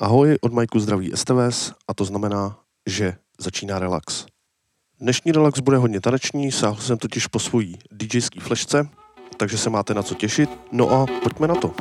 Ahoj, od Majku zdraví STVS a to znamená, že začíná relax. Dnešní relax bude hodně taneční, sáhl jsem totiž po svojí DJský flešce, takže se máte na co těšit. No a pojďme na to.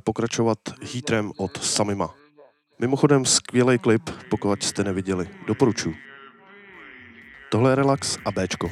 Pokračovat heatrem od Samima. Mimochodem skvělý klip, pokud jste neviděli. Doporučuji. Tohle je Relax a Bčko.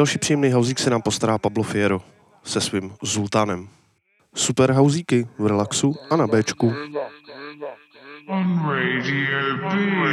Další příjemný hauzík se nám postará Pablo Fiero se svým Zultánem. Super hauzíky v relaxu a na Bčku. On. Radio B.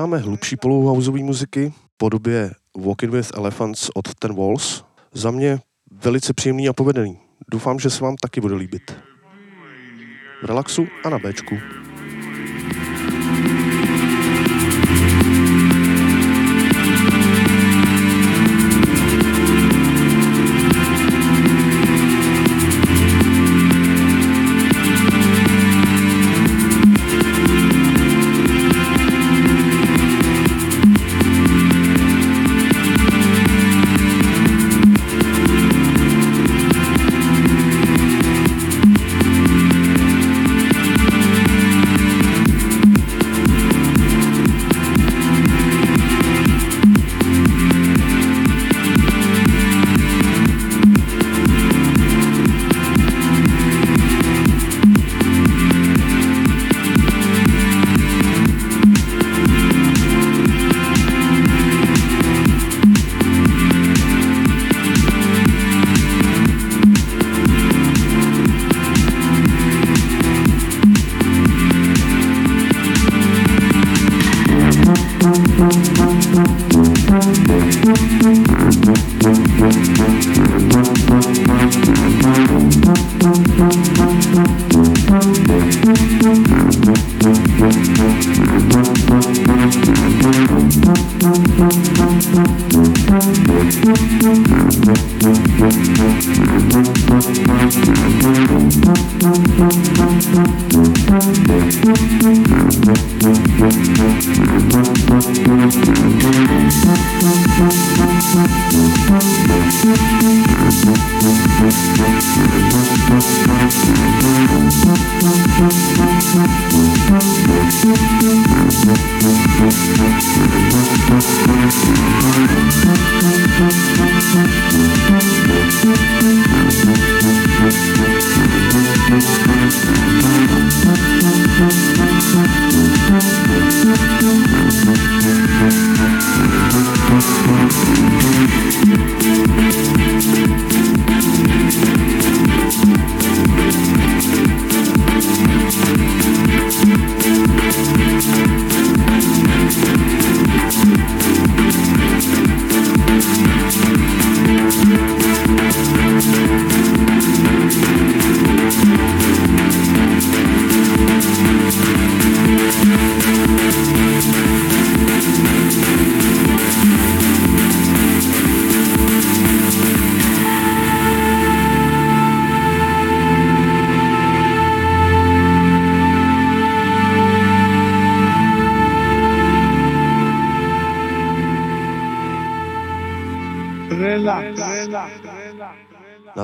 dáme hlubší polohu houseové muziky v podobě Walking with Elephants od Ten Walls. Za mě velice příjemný a povedený. Doufám, že se vám taky bude líbit. V relaxu a na Bčku.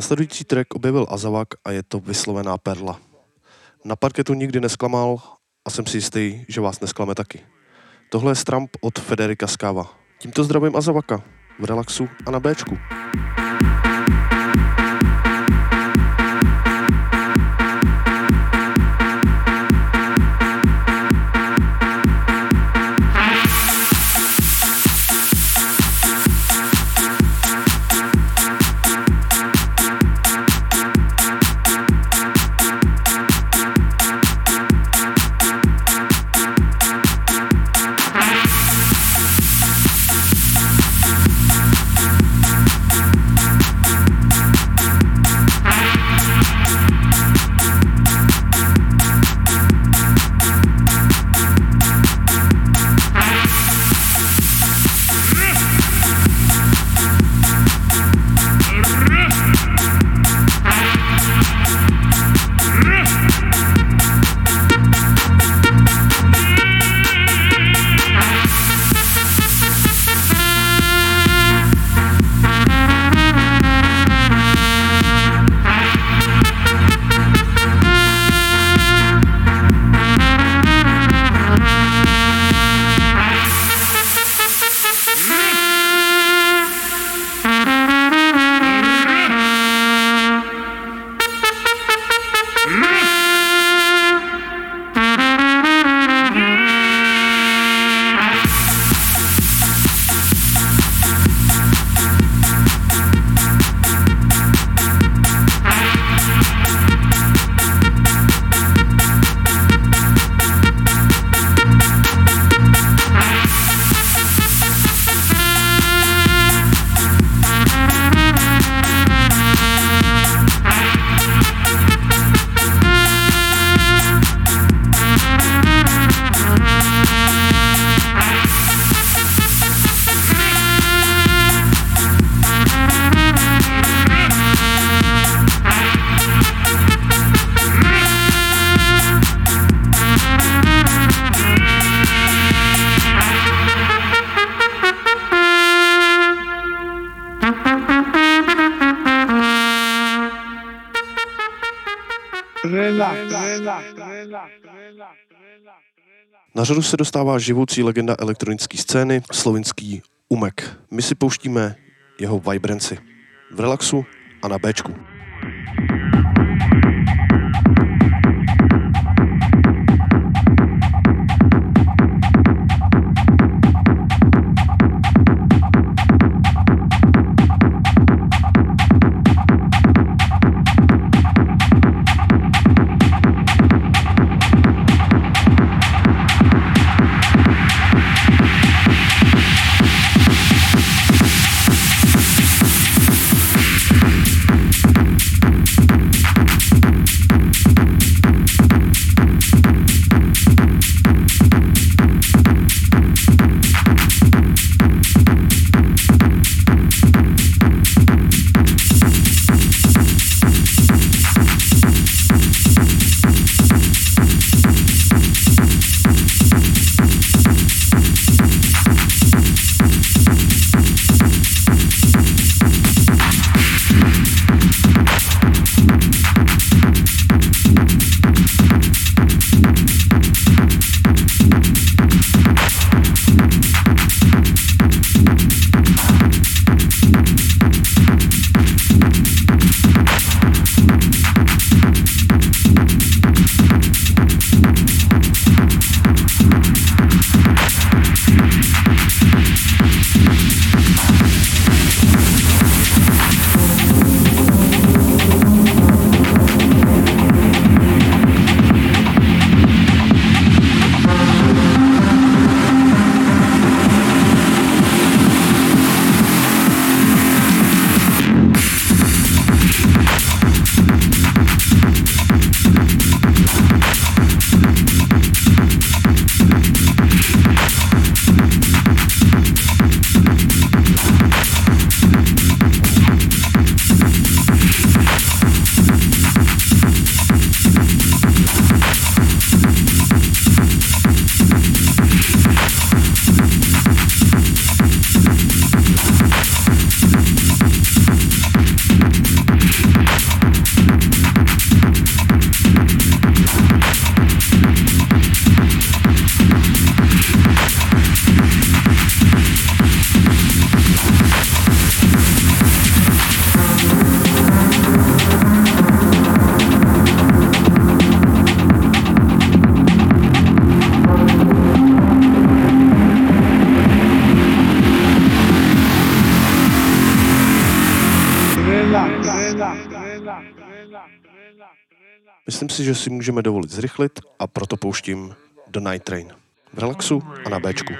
Následující track objevil Azavak a je to vyslovená perla. Na parketu nikdy nesklamal a jsem si jistý, že vás nesklame taky. Tohle je Stramp od Federika Skáva. Tímto zdravím Azavaka v relaxu a na Bčku. Na řadu se dostává živoucí legenda elektronické scény, slovinský Umek. My si pouštíme jeho vibranci v relaxu a na Bčku. Si, že si můžeme dovolit zrychlit a proto pouštím do Night Train. V relaxu a na Bčku.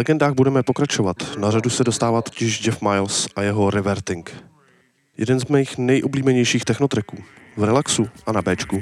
Legendách budeme pokračovat. Na řadu se dostává totiž Jeff Miles a jeho Reverting. Jeden z mých nejoblíbenějších technotreků. V relaxu a na Bčku.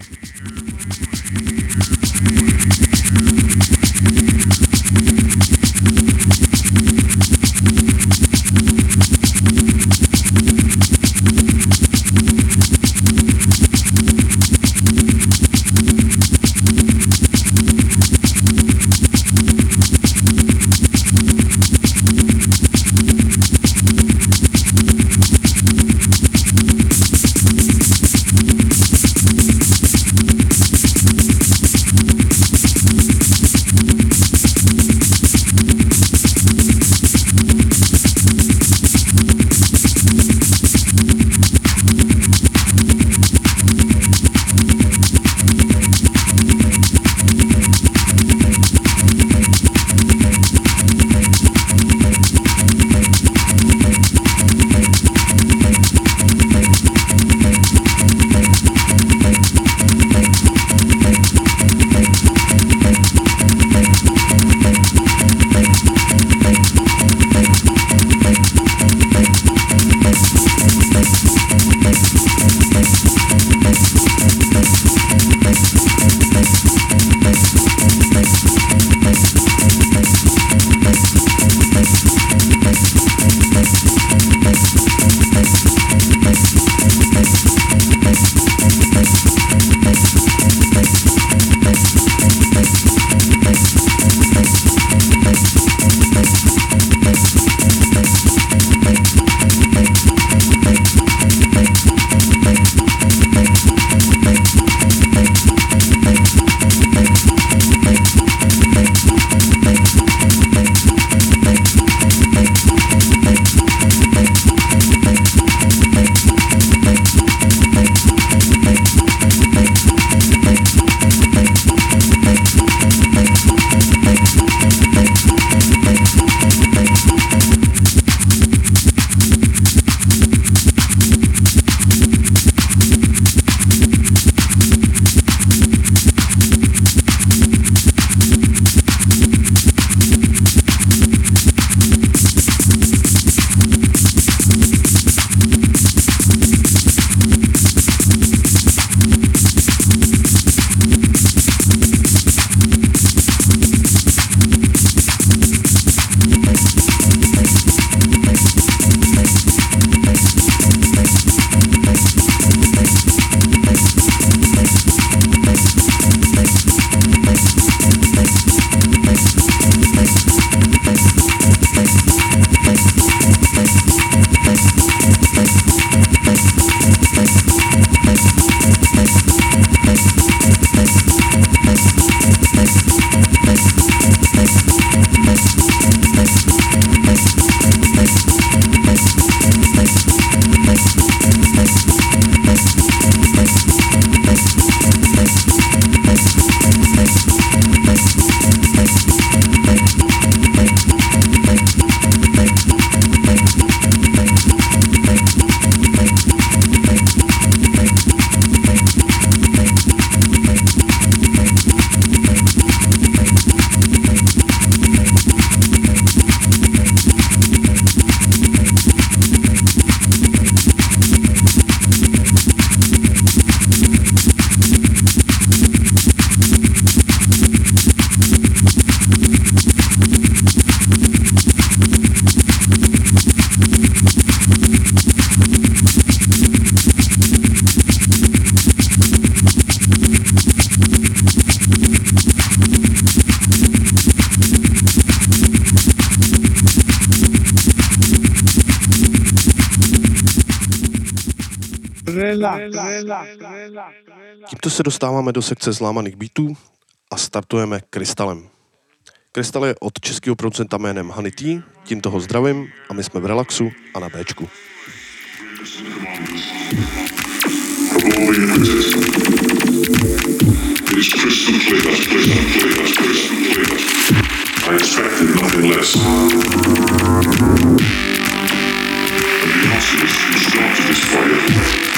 Tímto se dostáváme do sekce zlámaných beatů a startujeme Krystalem. Krystal je od českého producenta jménem Honey T, tím toho zdravím a my jsme v relaxu a na Bčku. I expected nothing less. And the answer you started this fire.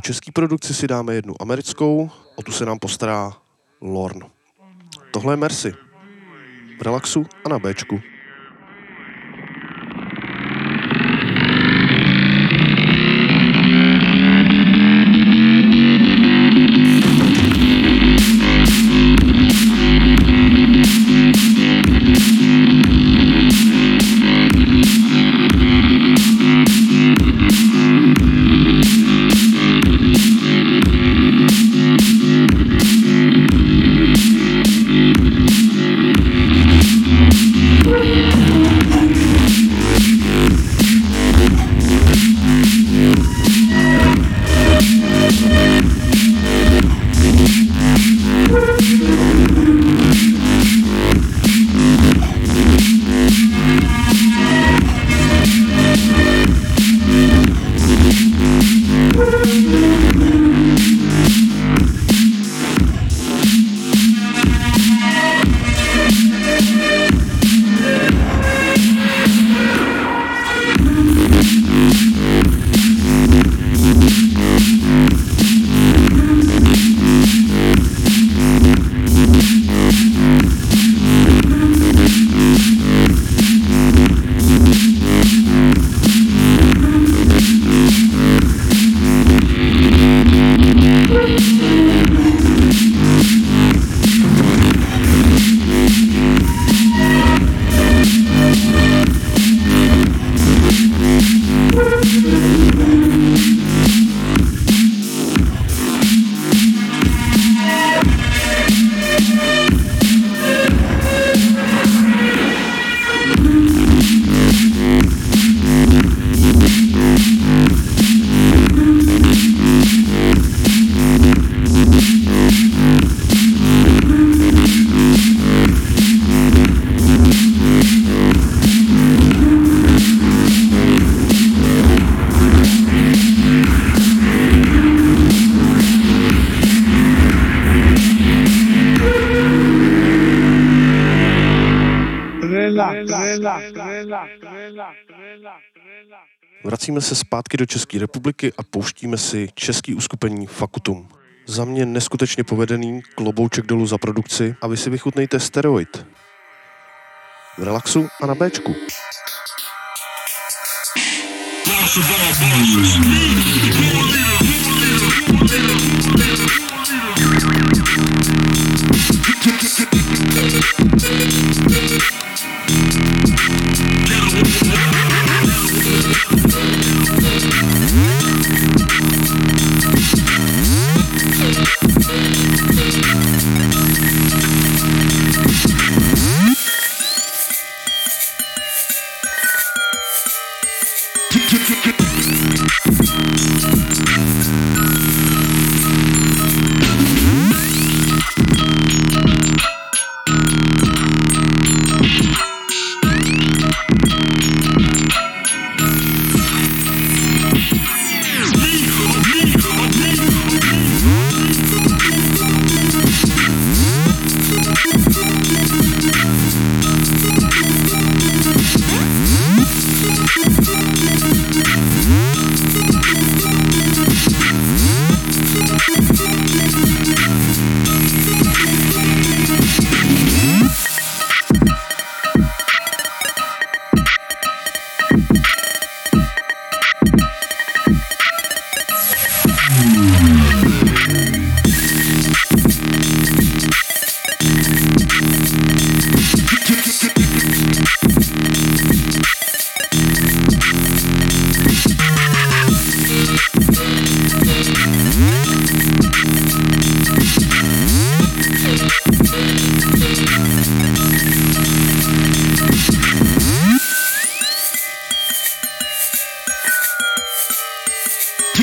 Po české produkci si dáme jednu americkou, o tu se nám postará Lorn. Tohle je Mercy. V relaxu a na Bčku. Zpátky do České republiky a pouštíme si český uskupení Fakutum. Za mě neskutečně povedený, klobouček dolů za produkci a vy si vychutnejte Steroid. V relaxu a na Bčku. Boss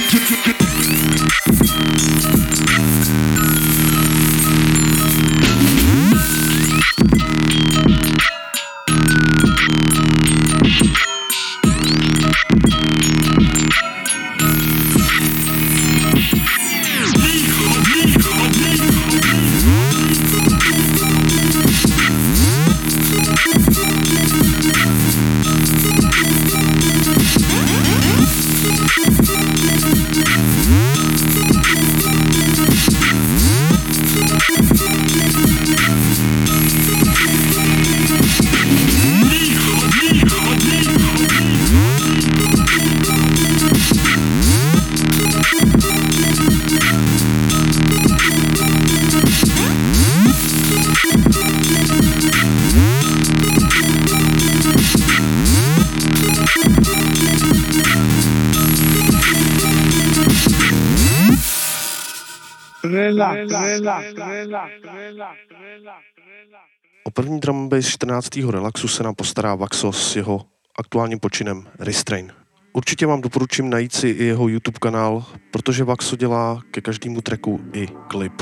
get, get, get. Bass 14. relaxu se nám postará Vaxo s jeho aktuálním počinem Restrain. Určitě vám doporučím najít si i jeho YouTube kanál, protože Vaxo dělá ke každému tracku i klip.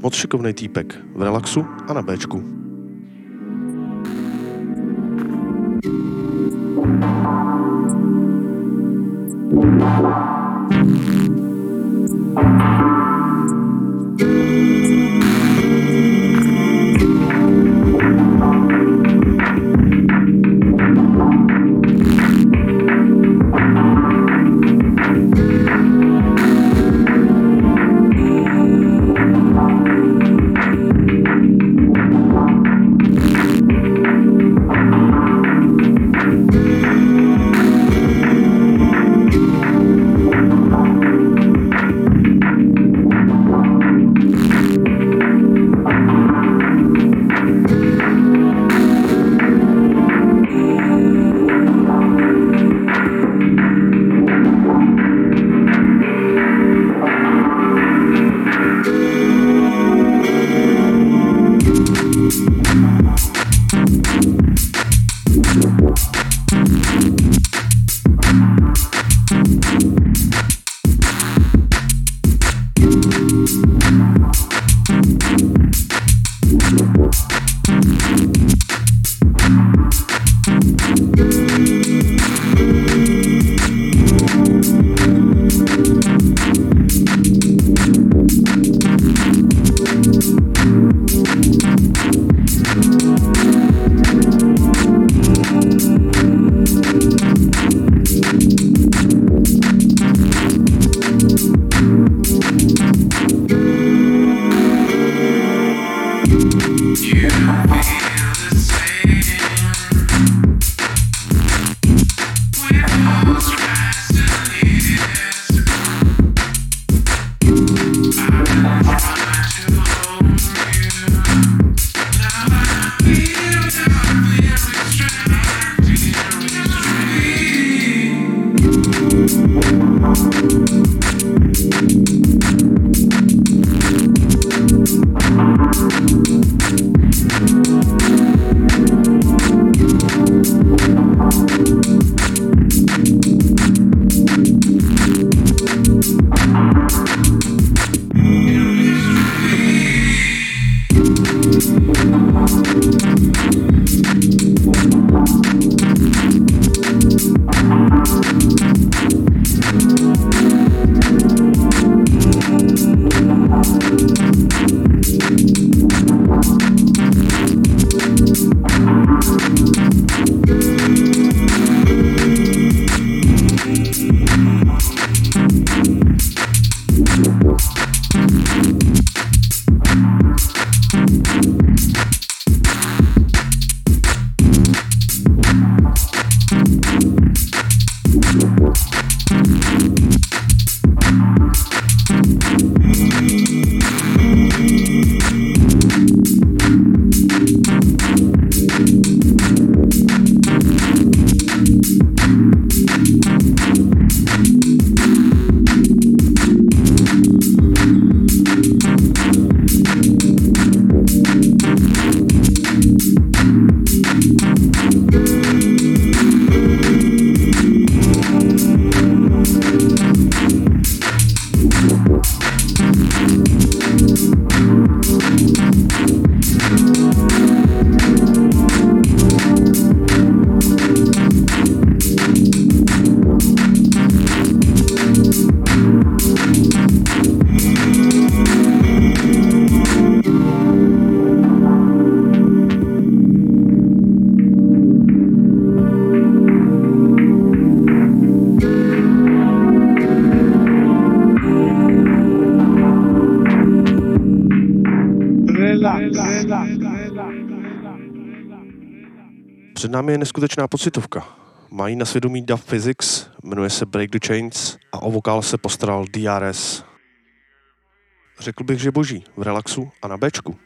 Moc šikovný týpek v relaxu a na Bčku. Před námi je neskutečná pocitovka. Mají na svědomí Duff Physics, jmenuje se Break the Chains a o vokál se postaral DRS. Řekl bych, že boží, v relaxu a na Bčku.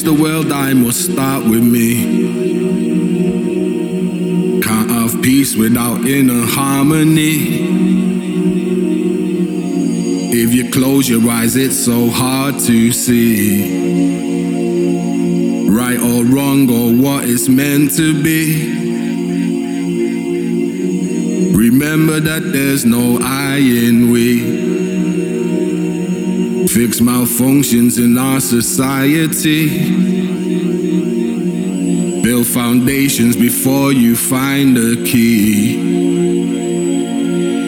Change the world, I must start with me. Can't have peace without inner harmony. If you close your eyes, it's so hard to see. Right or wrong, or what it's meant to be. Remember that there's no I in we fix malfunctions in our society. Build foundations before you find a key.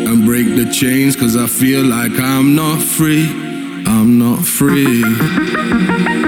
And break the chains, cause I feel like I'm not free. I'm not free.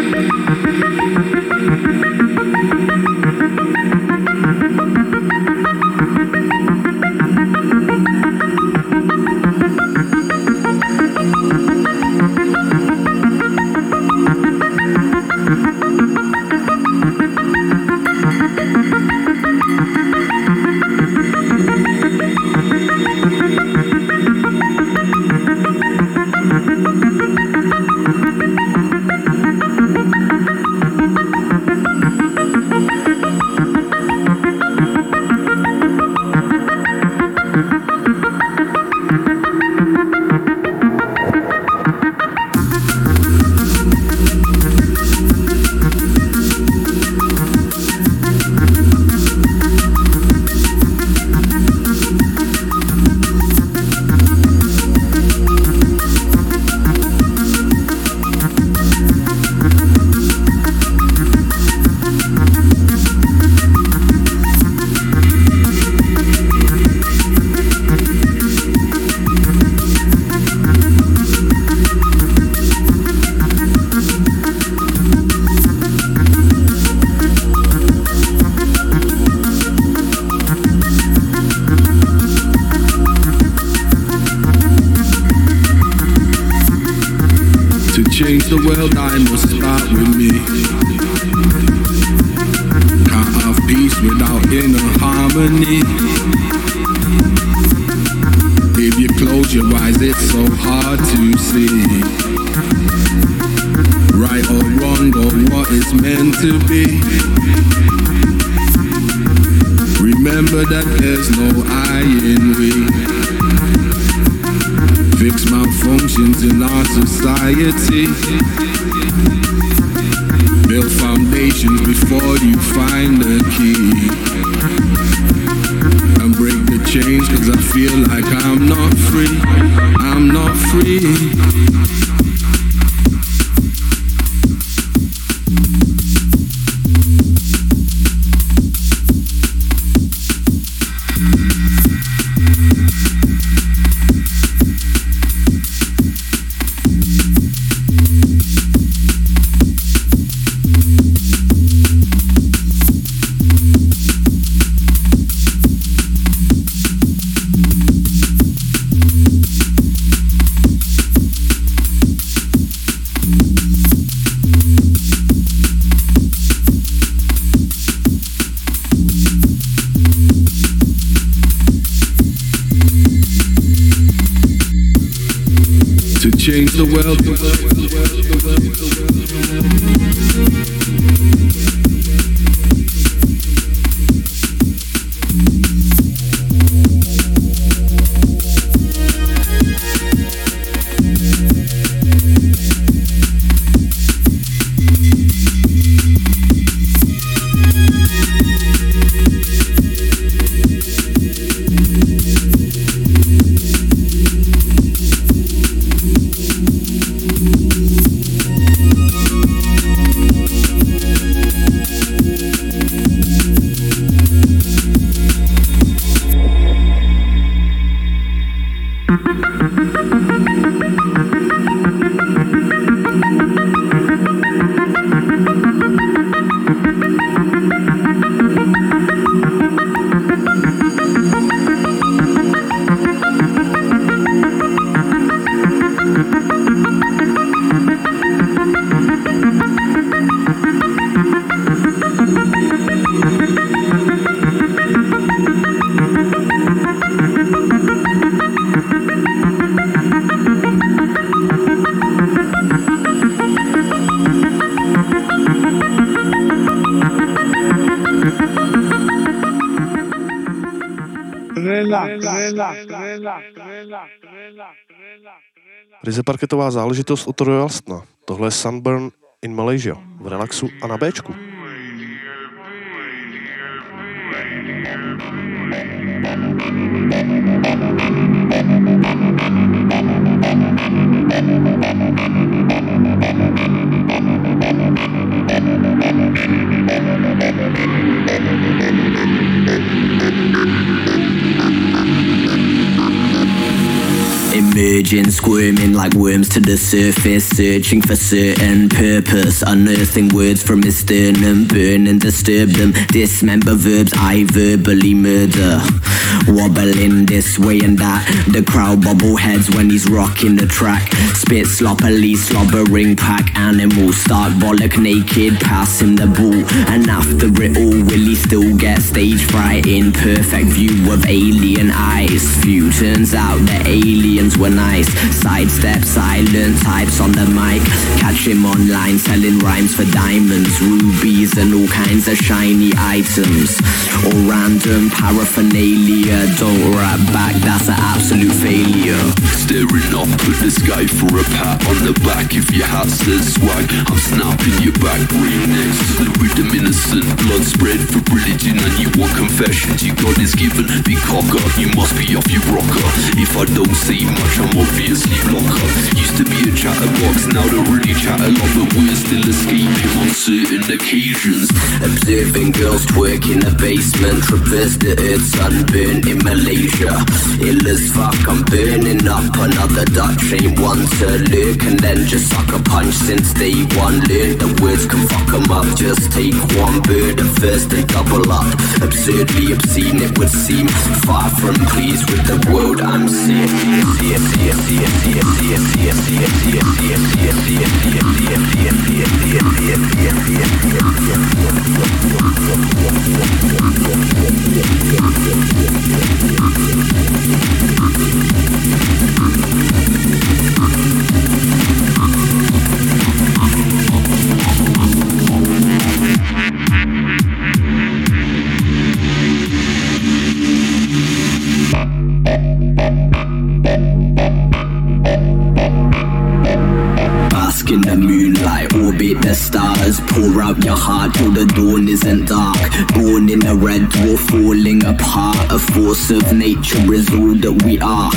Like I'm not free. I'm not free. Change the world. Ryze parketová záležitost od Royal Stna. Tohle je Sunburn in Malaysia v relaxu a na Bčku. Emerging, squirming like worms to the surface, searching for certain purpose, unearthing words from his sternum, burn and disturb them, dismember verbs I verbally murder. Wobbling this way and that, the crowd bobble heads when he's rocking the track. Spit sloppily, slobbering pack animals, stark bollock naked, passing the ball. And after it all, will he still get stage fright in perfect view of alien eyes? Few turns out the alien were nice. Sidestep, silent types on the mic. Catch him online selling rhymes for diamonds, rubies, and all kinds of shiny items. Or random paraphernalia. Don't rap back, that's an absolute failure. Staring up at the sky for a pat on the back. If your hat says swag, I'm snapping your back. Next to the rhythm, innocent blood spread for religion, and you want confessions. You God is given, be cocker. You must be off your rocker. If I don't see much, I'm obviously blocker. Used to be a chatterbox, now don't really chat a lot, but we're still escaping on certain occasions. Observing girls twerk in the basement, traverse the earth, sunburn in Malaysia. Ill as fuck, I'm burning up another Dutch. Ain't one to lurk and then just suck a punch since day one. Learn the words can fuck fuck 'em up, just take one bird at first and double up. Absurdly obscene, it would seem. Far from pleased with the world I'm seeing. Thank seeing, a force of nature is all that we are.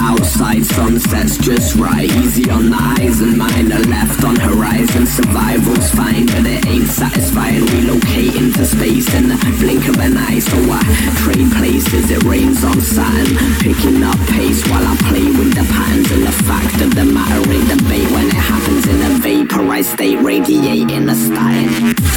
Outside sunsets just right, easy on the eyes and mine are left on horizon. Survival's fine, but it ain't satisfying. Relocating to space in the blink of an eye, so I trade places. It rains on Saturn, picking up pace while I play with the patterns and the fact of the matter ain't debate when it happens in a vaporized state, radiating a style.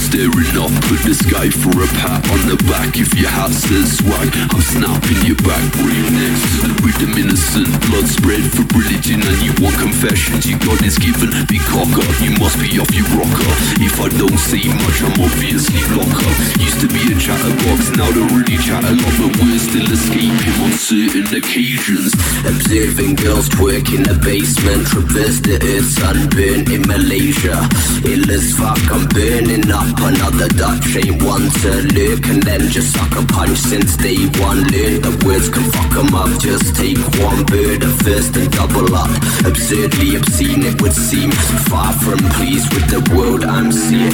Staring up at the sky for a pat on the back. If your hat says swag, I'm snapping your back. Breathe next to the rhythm, innocent blood spread for religion, and you want confessions. You God is given, big cocker. You must be off your rocker. If I don't say much, I'm obviously blocker. Used to be a chatterbox, now don't really chat a lot, but we're still escaping certain occasions. Observing girls twerk in the basement, traverse the earth, sunburn in Malaysia. Ill as fuck, I'm burning up another Dutch ain't one to look and then just suck a punch since day one. Learn the words can fuck 'em up. Just take one bird at first and double up. Absurdly obscene, it would seem. Far from pleased with the world I'm seeing.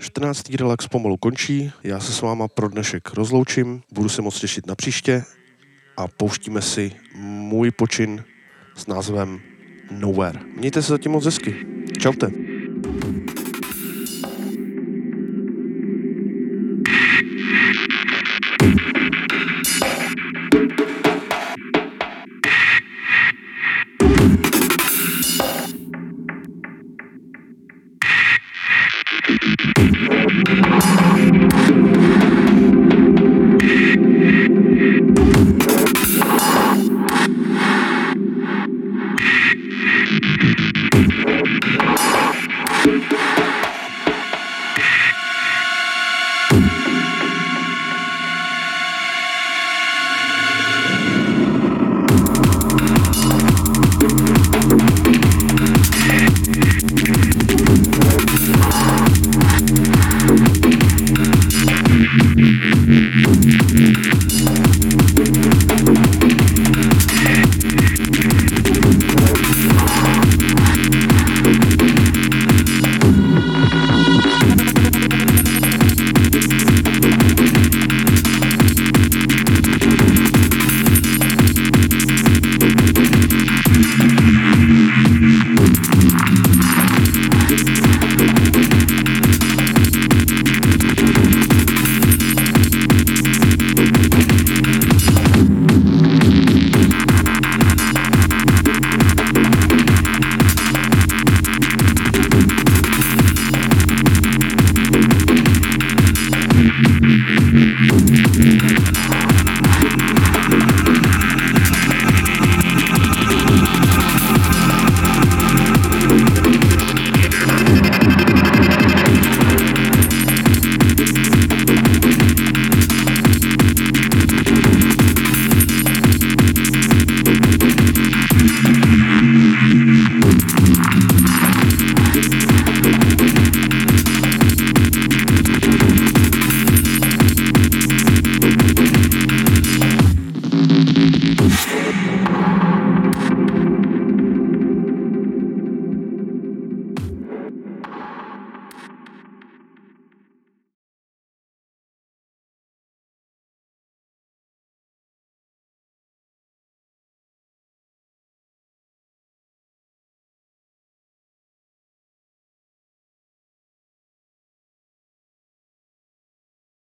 14. relax pomalu končí, já se s váma pro dnešek rozloučím, budu se moc těšit na příště a pouštíme si můj počin s názvem Nowhere. Mějte se zatím moc hezky. Čaute. Thank you.